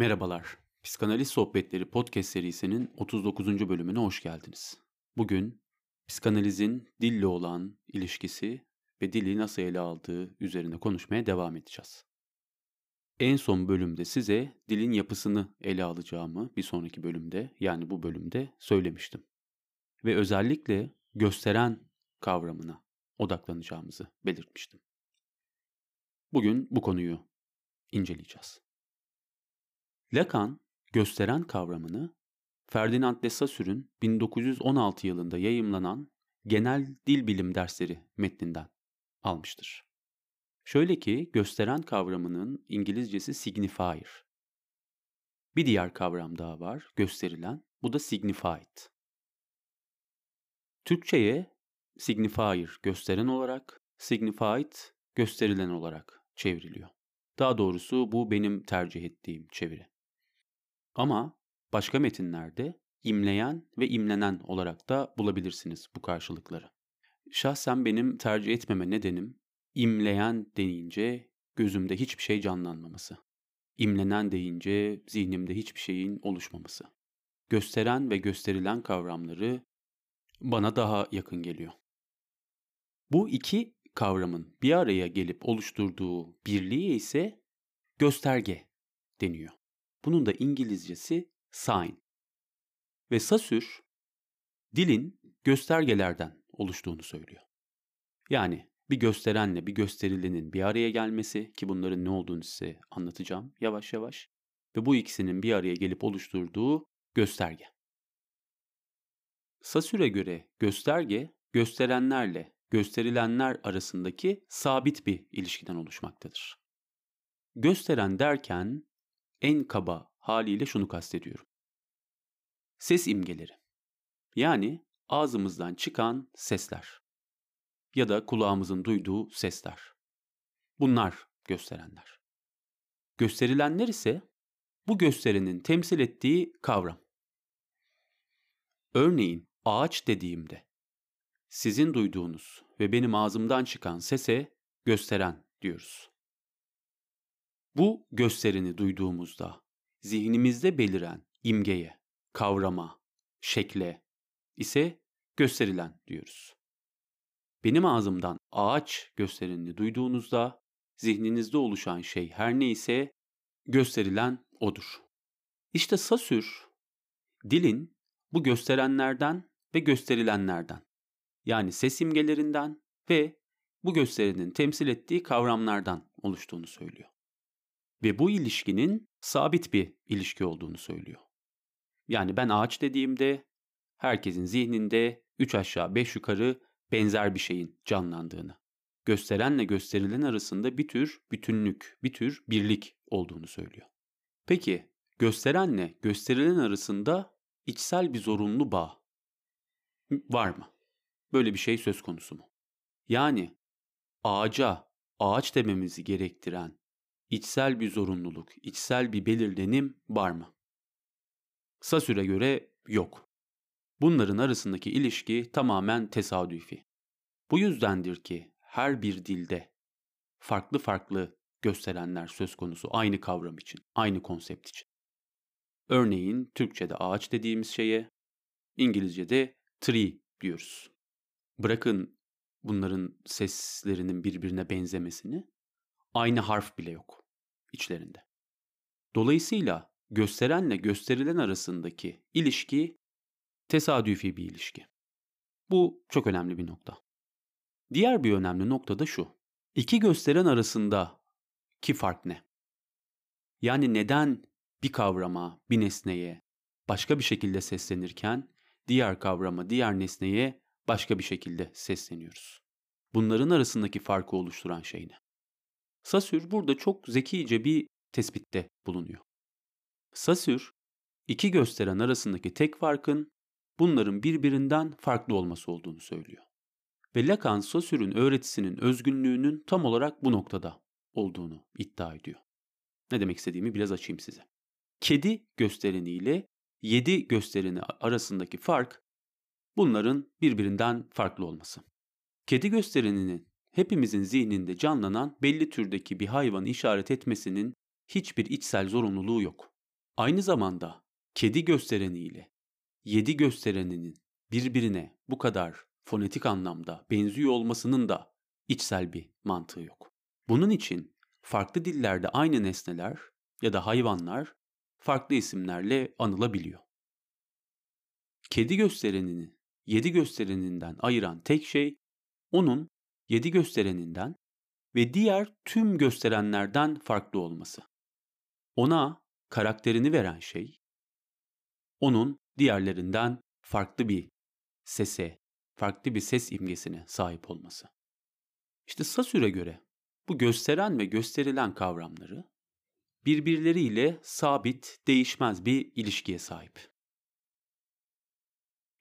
Merhabalar. Psikanaliz Sohbetleri podcast serisinin 39. bölümüne hoş geldiniz. Bugün psikanalizin dille olan ilişkisi ve dili nasıl ele aldığı üzerine konuşmaya devam edeceğiz. En son bölümde size dilin yapısını ele alacağımı bir sonraki bölümde yani bu bölümde söylemiştim. Ve özellikle gösteren kavramına odaklanacağımızı belirtmiştim. Bugün bu konuyu inceleyeceğiz. Lacan, gösteren kavramını Ferdinand de Saussure'ün 1916 yılında yayımlanan Genel Dil Bilim Dersleri metninden almıştır. Şöyle ki gösteren kavramının İngilizcesi signifier. Bir diğer kavram daha var, gösterilen. Bu da signified. Türkçeye signifier gösteren olarak, signified gösterilen olarak çevriliyor. Daha doğrusu bu benim tercih ettiğim çeviri. Ama başka metinlerde imleyen ve imlenen olarak da bulabilirsiniz bu karşılıkları. Şahsen benim tercih etmeme nedenim imleyen deyince gözümde hiçbir şey canlanmaması. İmlenen deyince zihnimde hiçbir şeyin oluşmaması. Gösteren ve gösterilen kavramları bana daha yakın geliyor. Bu iki kavramın bir araya gelip oluşturduğu birliğe ise gösterge deniyor. Bunun da İngilizcesi sign. Ve Sasür dilin göstergelerden oluştuğunu söylüyor. Yani bir gösterenle bir gösterilenin bir araya gelmesi ki bunların ne olduğunu size anlatacağım yavaş yavaş ve bu ikisinin bir araya gelip oluşturduğu gösterge. Sasür'e göre gösterge gösterenlerle gösterilenler arasındaki sabit bir ilişkiden oluşmaktadır. Gösteren derken en kaba haliyle şunu kastediyorum. Ses imgeleri. Yani ağzımızdan çıkan sesler ya da kulağımızın duyduğu sesler. Bunlar gösterenler. Gösterilenler ise bu gösterinin temsil ettiği kavram. Örneğin ağaç dediğimde sizin duyduğunuz ve benim ağzımdan çıkan sese gösteren diyoruz. Bu gösterini duyduğumuzda zihnimizde beliren imgeye, kavrama, şekle ise gösterilen diyoruz. Benim ağzımdan ağaç gösterini duyduğunuzda zihninizde oluşan şey her neyse gösterilen odur. İşte Sasür dilin bu gösterenlerden ve gösterilenlerden yani ses imgelerinden ve bu gösterinin temsil ettiği kavramlardan oluştuğunu söylüyor ve bu ilişkinin sabit bir ilişki olduğunu söylüyor. Yani ben ağaç dediğimde herkesin zihninde üç aşağı beş yukarı benzer bir şeyin canlandığını, gösterenle gösterilen arasında bir tür bütünlük, bir tür birlik olduğunu söylüyor. Peki gösterenle gösterilen arasında içsel bir zorunlu bağ var mı? Böyle bir şey söz konusu mu? Yani ağaca ağaç dememizi gerektiren içsel bir zorunluluk, içsel bir belirlenim var mı? Sasür'e göre yok. Bunların arasındaki ilişki tamamen tesadüfi. Bu yüzdendir ki her bir dilde farklı farklı gösterenler söz konusu aynı kavram için, aynı konsept için. Örneğin Türkçe'de ağaç dediğimiz şeye, İngilizce'de tree diyoruz. Bırakın bunların seslerinin birbirine benzemesini, aynı harf bile yok içlerinde. Dolayısıyla gösterenle gösterilen arasındaki ilişki tesadüfi bir ilişki. Bu çok önemli bir nokta. Diğer bir önemli nokta da şu. İki gösteren arasında ki fark ne? Yani neden bir kavrama, bir nesneye başka bir şekilde seslenirken diğer kavrama, diğer nesneye başka bir şekilde sesleniyoruz? Bunların arasındaki farkı oluşturan şey ne? Saussure burada çok zekice bir tespitte bulunuyor. Saussure, iki gösteren arasındaki tek farkın bunların birbirinden farklı olması olduğunu söylüyor. Ve Lacan Saussure'ün öğretisinin özgünlüğünün tam olarak bu noktada olduğunu iddia ediyor. Ne demek istediğimi biraz açayım size. Kedi göstereni ile yedi göstereni arasındaki fark bunların birbirinden farklı olması. Kedi göstereninin hepimizin zihninde canlanan belli türdeki bir hayvanı işaret etmesinin hiçbir içsel zorunluluğu yok. Aynı zamanda kedi göstereniyle yedi göstereninin birbirine bu kadar fonetik anlamda benziyor olmasının da içsel bir mantığı yok. Bunun için farklı dillerde aynı nesneler ya da hayvanlar farklı isimlerle anılabiliyor. Kedi gösterenini yedi göstereninden ayıran tek şey onun yedi göstereninden ve diğer tüm gösterenlerden farklı olması. Ona karakterini veren şey onun diğerlerinden farklı bir sese, farklı bir ses imgesine sahip olması. İşte Saussure göre bu gösteren ve gösterilen kavramları birbirleriyle sabit, değişmez bir ilişkiye sahip.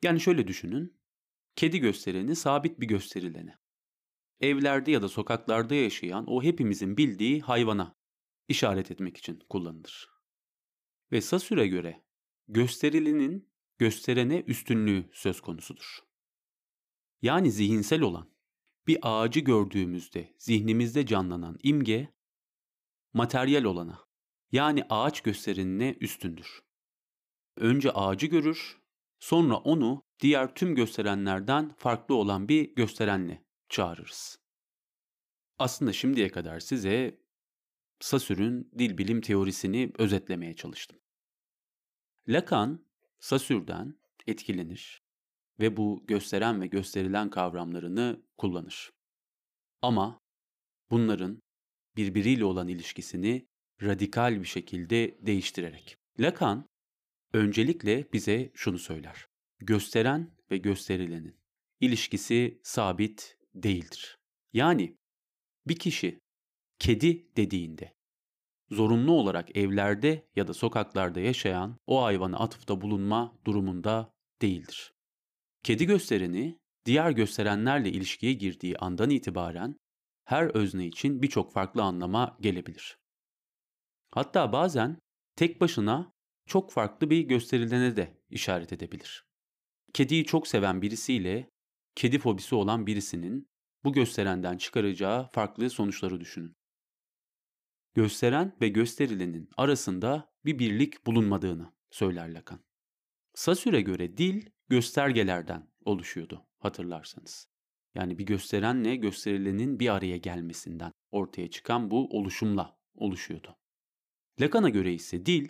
Yani şöyle düşünün, kedi göstereni sabit bir gösterilene. Evlerde ya da sokaklarda yaşayan o hepimizin bildiği hayvana işaret etmek için kullanılır. Ve Saussure göre gösterilenin gösterene üstünlüğü söz konusudur. Yani zihinsel olan, bir ağacı gördüğümüzde zihnimizde canlanan imge, materyal olana, yani ağaç gösterenine üstündür. Önce ağacı görür, sonra onu diğer tüm gösterenlerden farklı olan bir gösterenle çağırırız. Aslında şimdiye kadar size Sassoure'ün dil bilim teorisini özetlemeye çalıştım. Lacan, Sassoure'den etkilenir ve bu gösteren ve gösterilen kavramlarını kullanır. Ama bunların birbiriyle olan ilişkisini radikal bir şekilde değiştirerek. Lacan öncelikle bize şunu söyler. Gösteren ve gösterilenin ilişkisi sabit değildir. Yani bir kişi kedi dediğinde zorunlu olarak evlerde ya da sokaklarda yaşayan o hayvana atıfta bulunma durumunda değildir. Kedi göstereni diğer gösterenlerle ilişkiye girdiği andan itibaren her özne için birçok farklı anlama gelebilir. Hatta bazen tek başına çok farklı bir gösterilene de işaret edebilir. Kediyi çok seven birisiyle kedi fobisi olan birisinin bu gösterenden çıkaracağı farklı sonuçları düşünün. Gösteren ve gösterilenin arasında bir birlik bulunmadığını söyler Lacan. Saussure göre dil göstergelerden oluşuyordu hatırlarsanız. Yani bir gösterenle gösterilenin bir araya gelmesinden ortaya çıkan bu oluşumla oluşuyordu. Lacan'a göre ise dil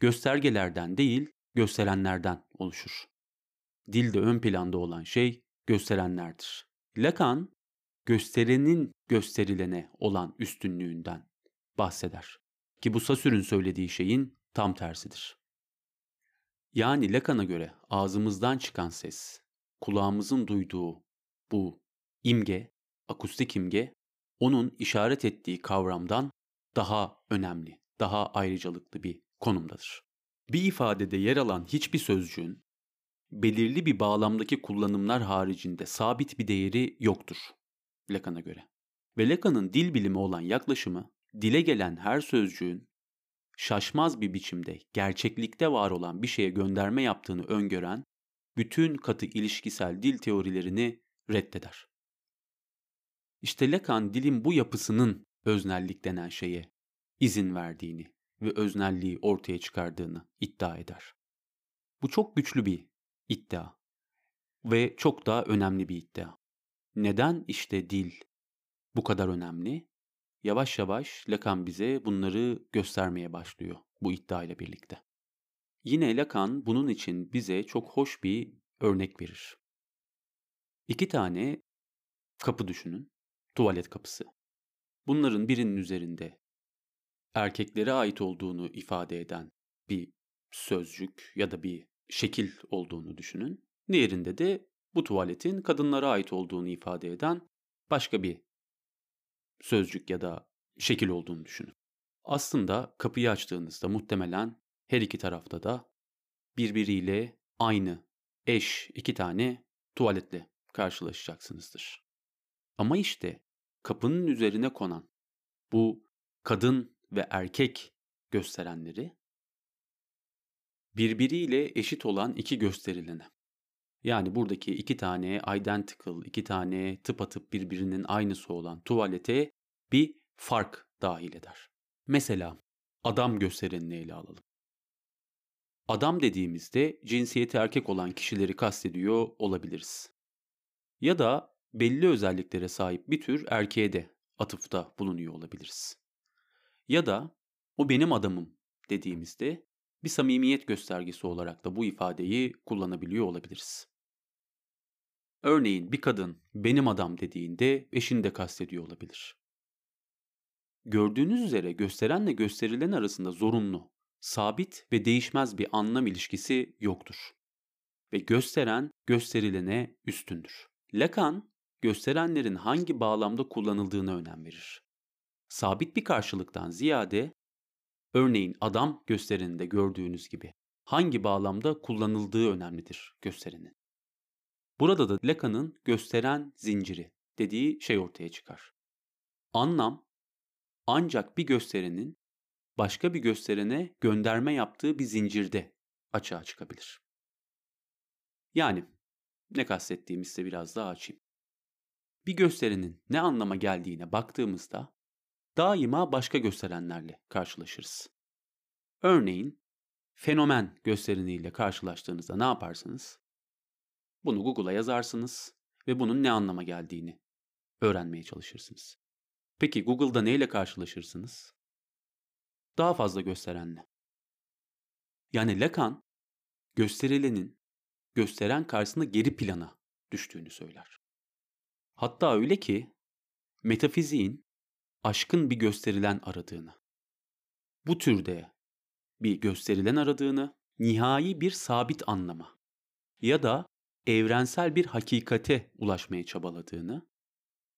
göstergelerden değil gösterenlerden oluşur. Dilde ön planda olan şey gösterenlerdir. Lacan gösterenin gösterilene olan üstünlüğünden bahseder. Ki bu Saussüre'ün söylediği şeyin tam tersidir. Yani Lacan'a göre ağzımızdan çıkan ses, kulağımızın duyduğu bu imge, akustik imge, onun işaret ettiği kavramdan daha önemli, daha ayrıcalıklı bir konumdadır. Bir ifadede yer alan hiçbir sözcüğün belirli bir bağlamdaki kullanımlar haricinde sabit bir değeri yoktur Lacan'a göre. Ve Lacan'ın dil bilimi olan yaklaşımı dile gelen her sözcüğün şaşmaz bir biçimde gerçeklikte var olan bir şeye gönderme yaptığını öngören bütün katı ilişkisel dil teorilerini reddeder. İşte Lacan dilin bu yapısının öznellik denen şeye izin verdiğini ve öznelliği ortaya çıkardığını iddia eder. Bu çok güçlü bir iddia ve çok daha önemli bir iddia. Neden işte dil bu kadar önemli? Yavaş yavaş Lacan bize bunları göstermeye başlıyor bu iddia ile birlikte. Yine Lacan bunun için bize çok hoş bir örnek verir. İki tane kapı düşünün. Tuvalet kapısı. Bunların birinin üzerinde erkeklere ait olduğunu ifade eden bir sözcük ya da bir şekil olduğunu düşünün. Diğerinde de bu tuvaletin kadınlara ait olduğunu ifade eden başka bir sözcük ya da şekil olduğunu düşünün. Aslında kapıyı açtığınızda muhtemelen her iki tarafta da birbiriyle aynı eş iki tane tuvaletle karşılaşacaksınızdır. Ama işte kapının üzerine konan bu kadın ve erkek gösterenleri birbiriyle eşit olan iki gösterilene. Yani buradaki iki tane identical, iki tane tıpatıp birbirinin aynısı olan tuvalete bir fark dahil eder. Mesela adam gösterenini ele alalım. Adam dediğimizde cinsiyeti erkek olan kişileri kastediyor olabiliriz. Ya da belli özelliklere sahip bir tür erkeğe de atıfta bulunuyor olabiliriz. Ya da o benim adamım dediğimizde bir samimiyet göstergesi olarak da bu ifadeyi kullanabiliyor olabiliriz. Örneğin bir kadın benim adam dediğinde eşini de kastediyor olabilir. Gördüğünüz üzere gösterenle gösterilen arasında zorunlu, sabit ve değişmez bir anlam ilişkisi yoktur. Ve gösteren gösterilene üstündür. Lacan, gösterenlerin hangi bağlamda kullanıldığına önem verir. Sabit bir karşılıktan ziyade, örneğin adam göstereninde gördüğünüz gibi hangi bağlamda kullanıldığı önemlidir gösterenin. Burada da Lacan'ın gösteren zinciri dediği şey ortaya çıkar. Anlam ancak bir gösterenin başka bir gösterene gönderme yaptığı bir zincirde açığa çıkabilir. Yani ne kastettiğimi size biraz daha açayım. Bir gösterinin ne anlama geldiğine baktığımızda daima başka gösterenlerle karşılaşırız. Örneğin fenomen göstereniyle karşılaştığınızda ne yaparsınız? Bunu Google'a yazarsınız ve bunun ne anlama geldiğini öğrenmeye çalışırsınız. Peki Google'da neyle karşılaşırsınız? Daha fazla gösterenle. Yani Lacan gösterilenin gösteren karşısında geri plana düştüğünü söyler. Hatta öyle ki metafiziğin aşkın bir gösterilen aradığını, bu türde bir gösterilen aradığını, nihai bir sabit anlama ya da evrensel bir hakikate ulaşmaya çabaladığını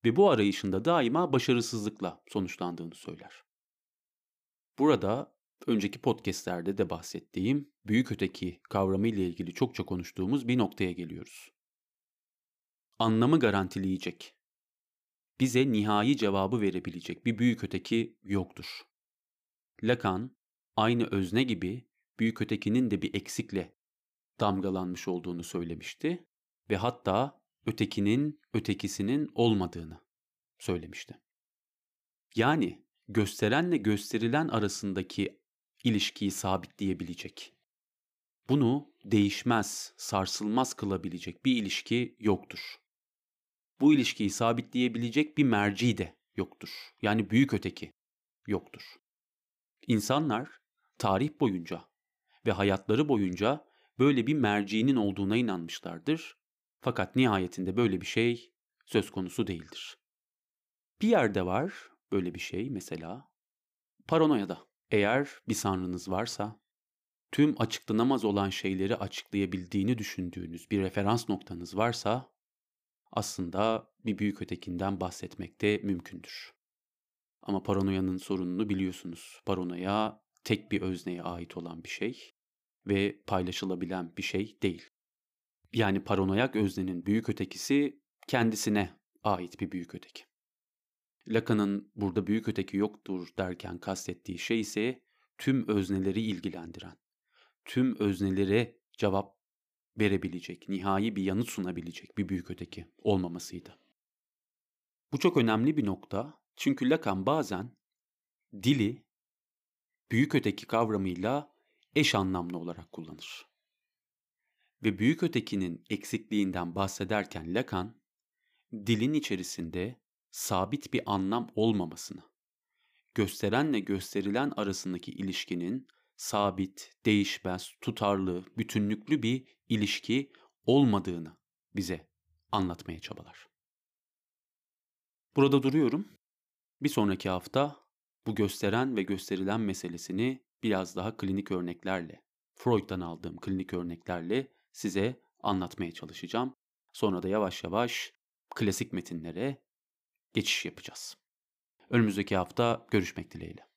ve bu arayışında daima başarısızlıkla sonuçlandığını söyler. Burada önceki podcastlerde de bahsettiğim büyük öteki kavramı ile ilgili çokça konuştuğumuz bir noktaya geliyoruz. Anlamı garantileyecek, bize nihai cevabı verebilecek bir büyük öteki yoktur. Lacan aynı özne gibi büyük ötekinin de bir eksikle damgalanmış olduğunu söylemişti ve hatta ötekinin ötekisinin olmadığını söylemişti. Yani gösterenle gösterilen arasındaki ilişkiyi sabitleyebilecek. Bunu değişmez, sarsılmaz kılabilecek bir ilişki yoktur. Bu ilişkiyi sabitleyebilecek bir merci de yoktur. Yani büyük öteki yoktur. İnsanlar tarih boyunca ve hayatları boyunca böyle bir merciğinin olduğuna inanmışlardır. Fakat nihayetinde böyle bir şey söz konusu değildir. Bir yerde var böyle bir şey mesela paranoyada. Eğer bir sanrınız varsa tüm açıklanamaz olan şeyleri açıklayabildiğini düşündüğünüz bir referans noktanız varsa aslında bir büyük ötekinden bahsetmek de mümkündür. Ama paranoyanın sorununu biliyorsunuz. Paranoya tek bir özneye ait olan bir şey ve paylaşılabilen bir şey değil. Yani paranoyak öznenin büyük ötekisi kendisine ait bir büyük öteki. Lacan'ın burada büyük öteki yoktur derken kastettiği şey ise tüm özneleri ilgilendiren, tüm öznelere cevap verebilecek, nihai bir yanıt sunabilecek bir büyük öteki olmamasıydı. Bu çok önemli bir nokta çünkü Lacan bazen dili büyük öteki kavramıyla eş anlamlı olarak kullanır. Ve büyük ötekinin eksikliğinden bahsederken Lacan, dilin içerisinde sabit bir anlam olmamasını, gösterenle gösterilen arasındaki ilişkinin sabit, değişmez, tutarlı, bütünlüklü bir ilişki olmadığını bize anlatmaya çabalar. Burada duruyorum. Bir sonraki hafta bu gösteren ve gösterilen meselesini biraz daha klinik örneklerle, Freud'dan aldığım klinik örneklerle size anlatmaya çalışacağım. Sonra da yavaş yavaş klasik metinlere geçiş yapacağız. Önümüzdeki hafta görüşmek dileğiyle.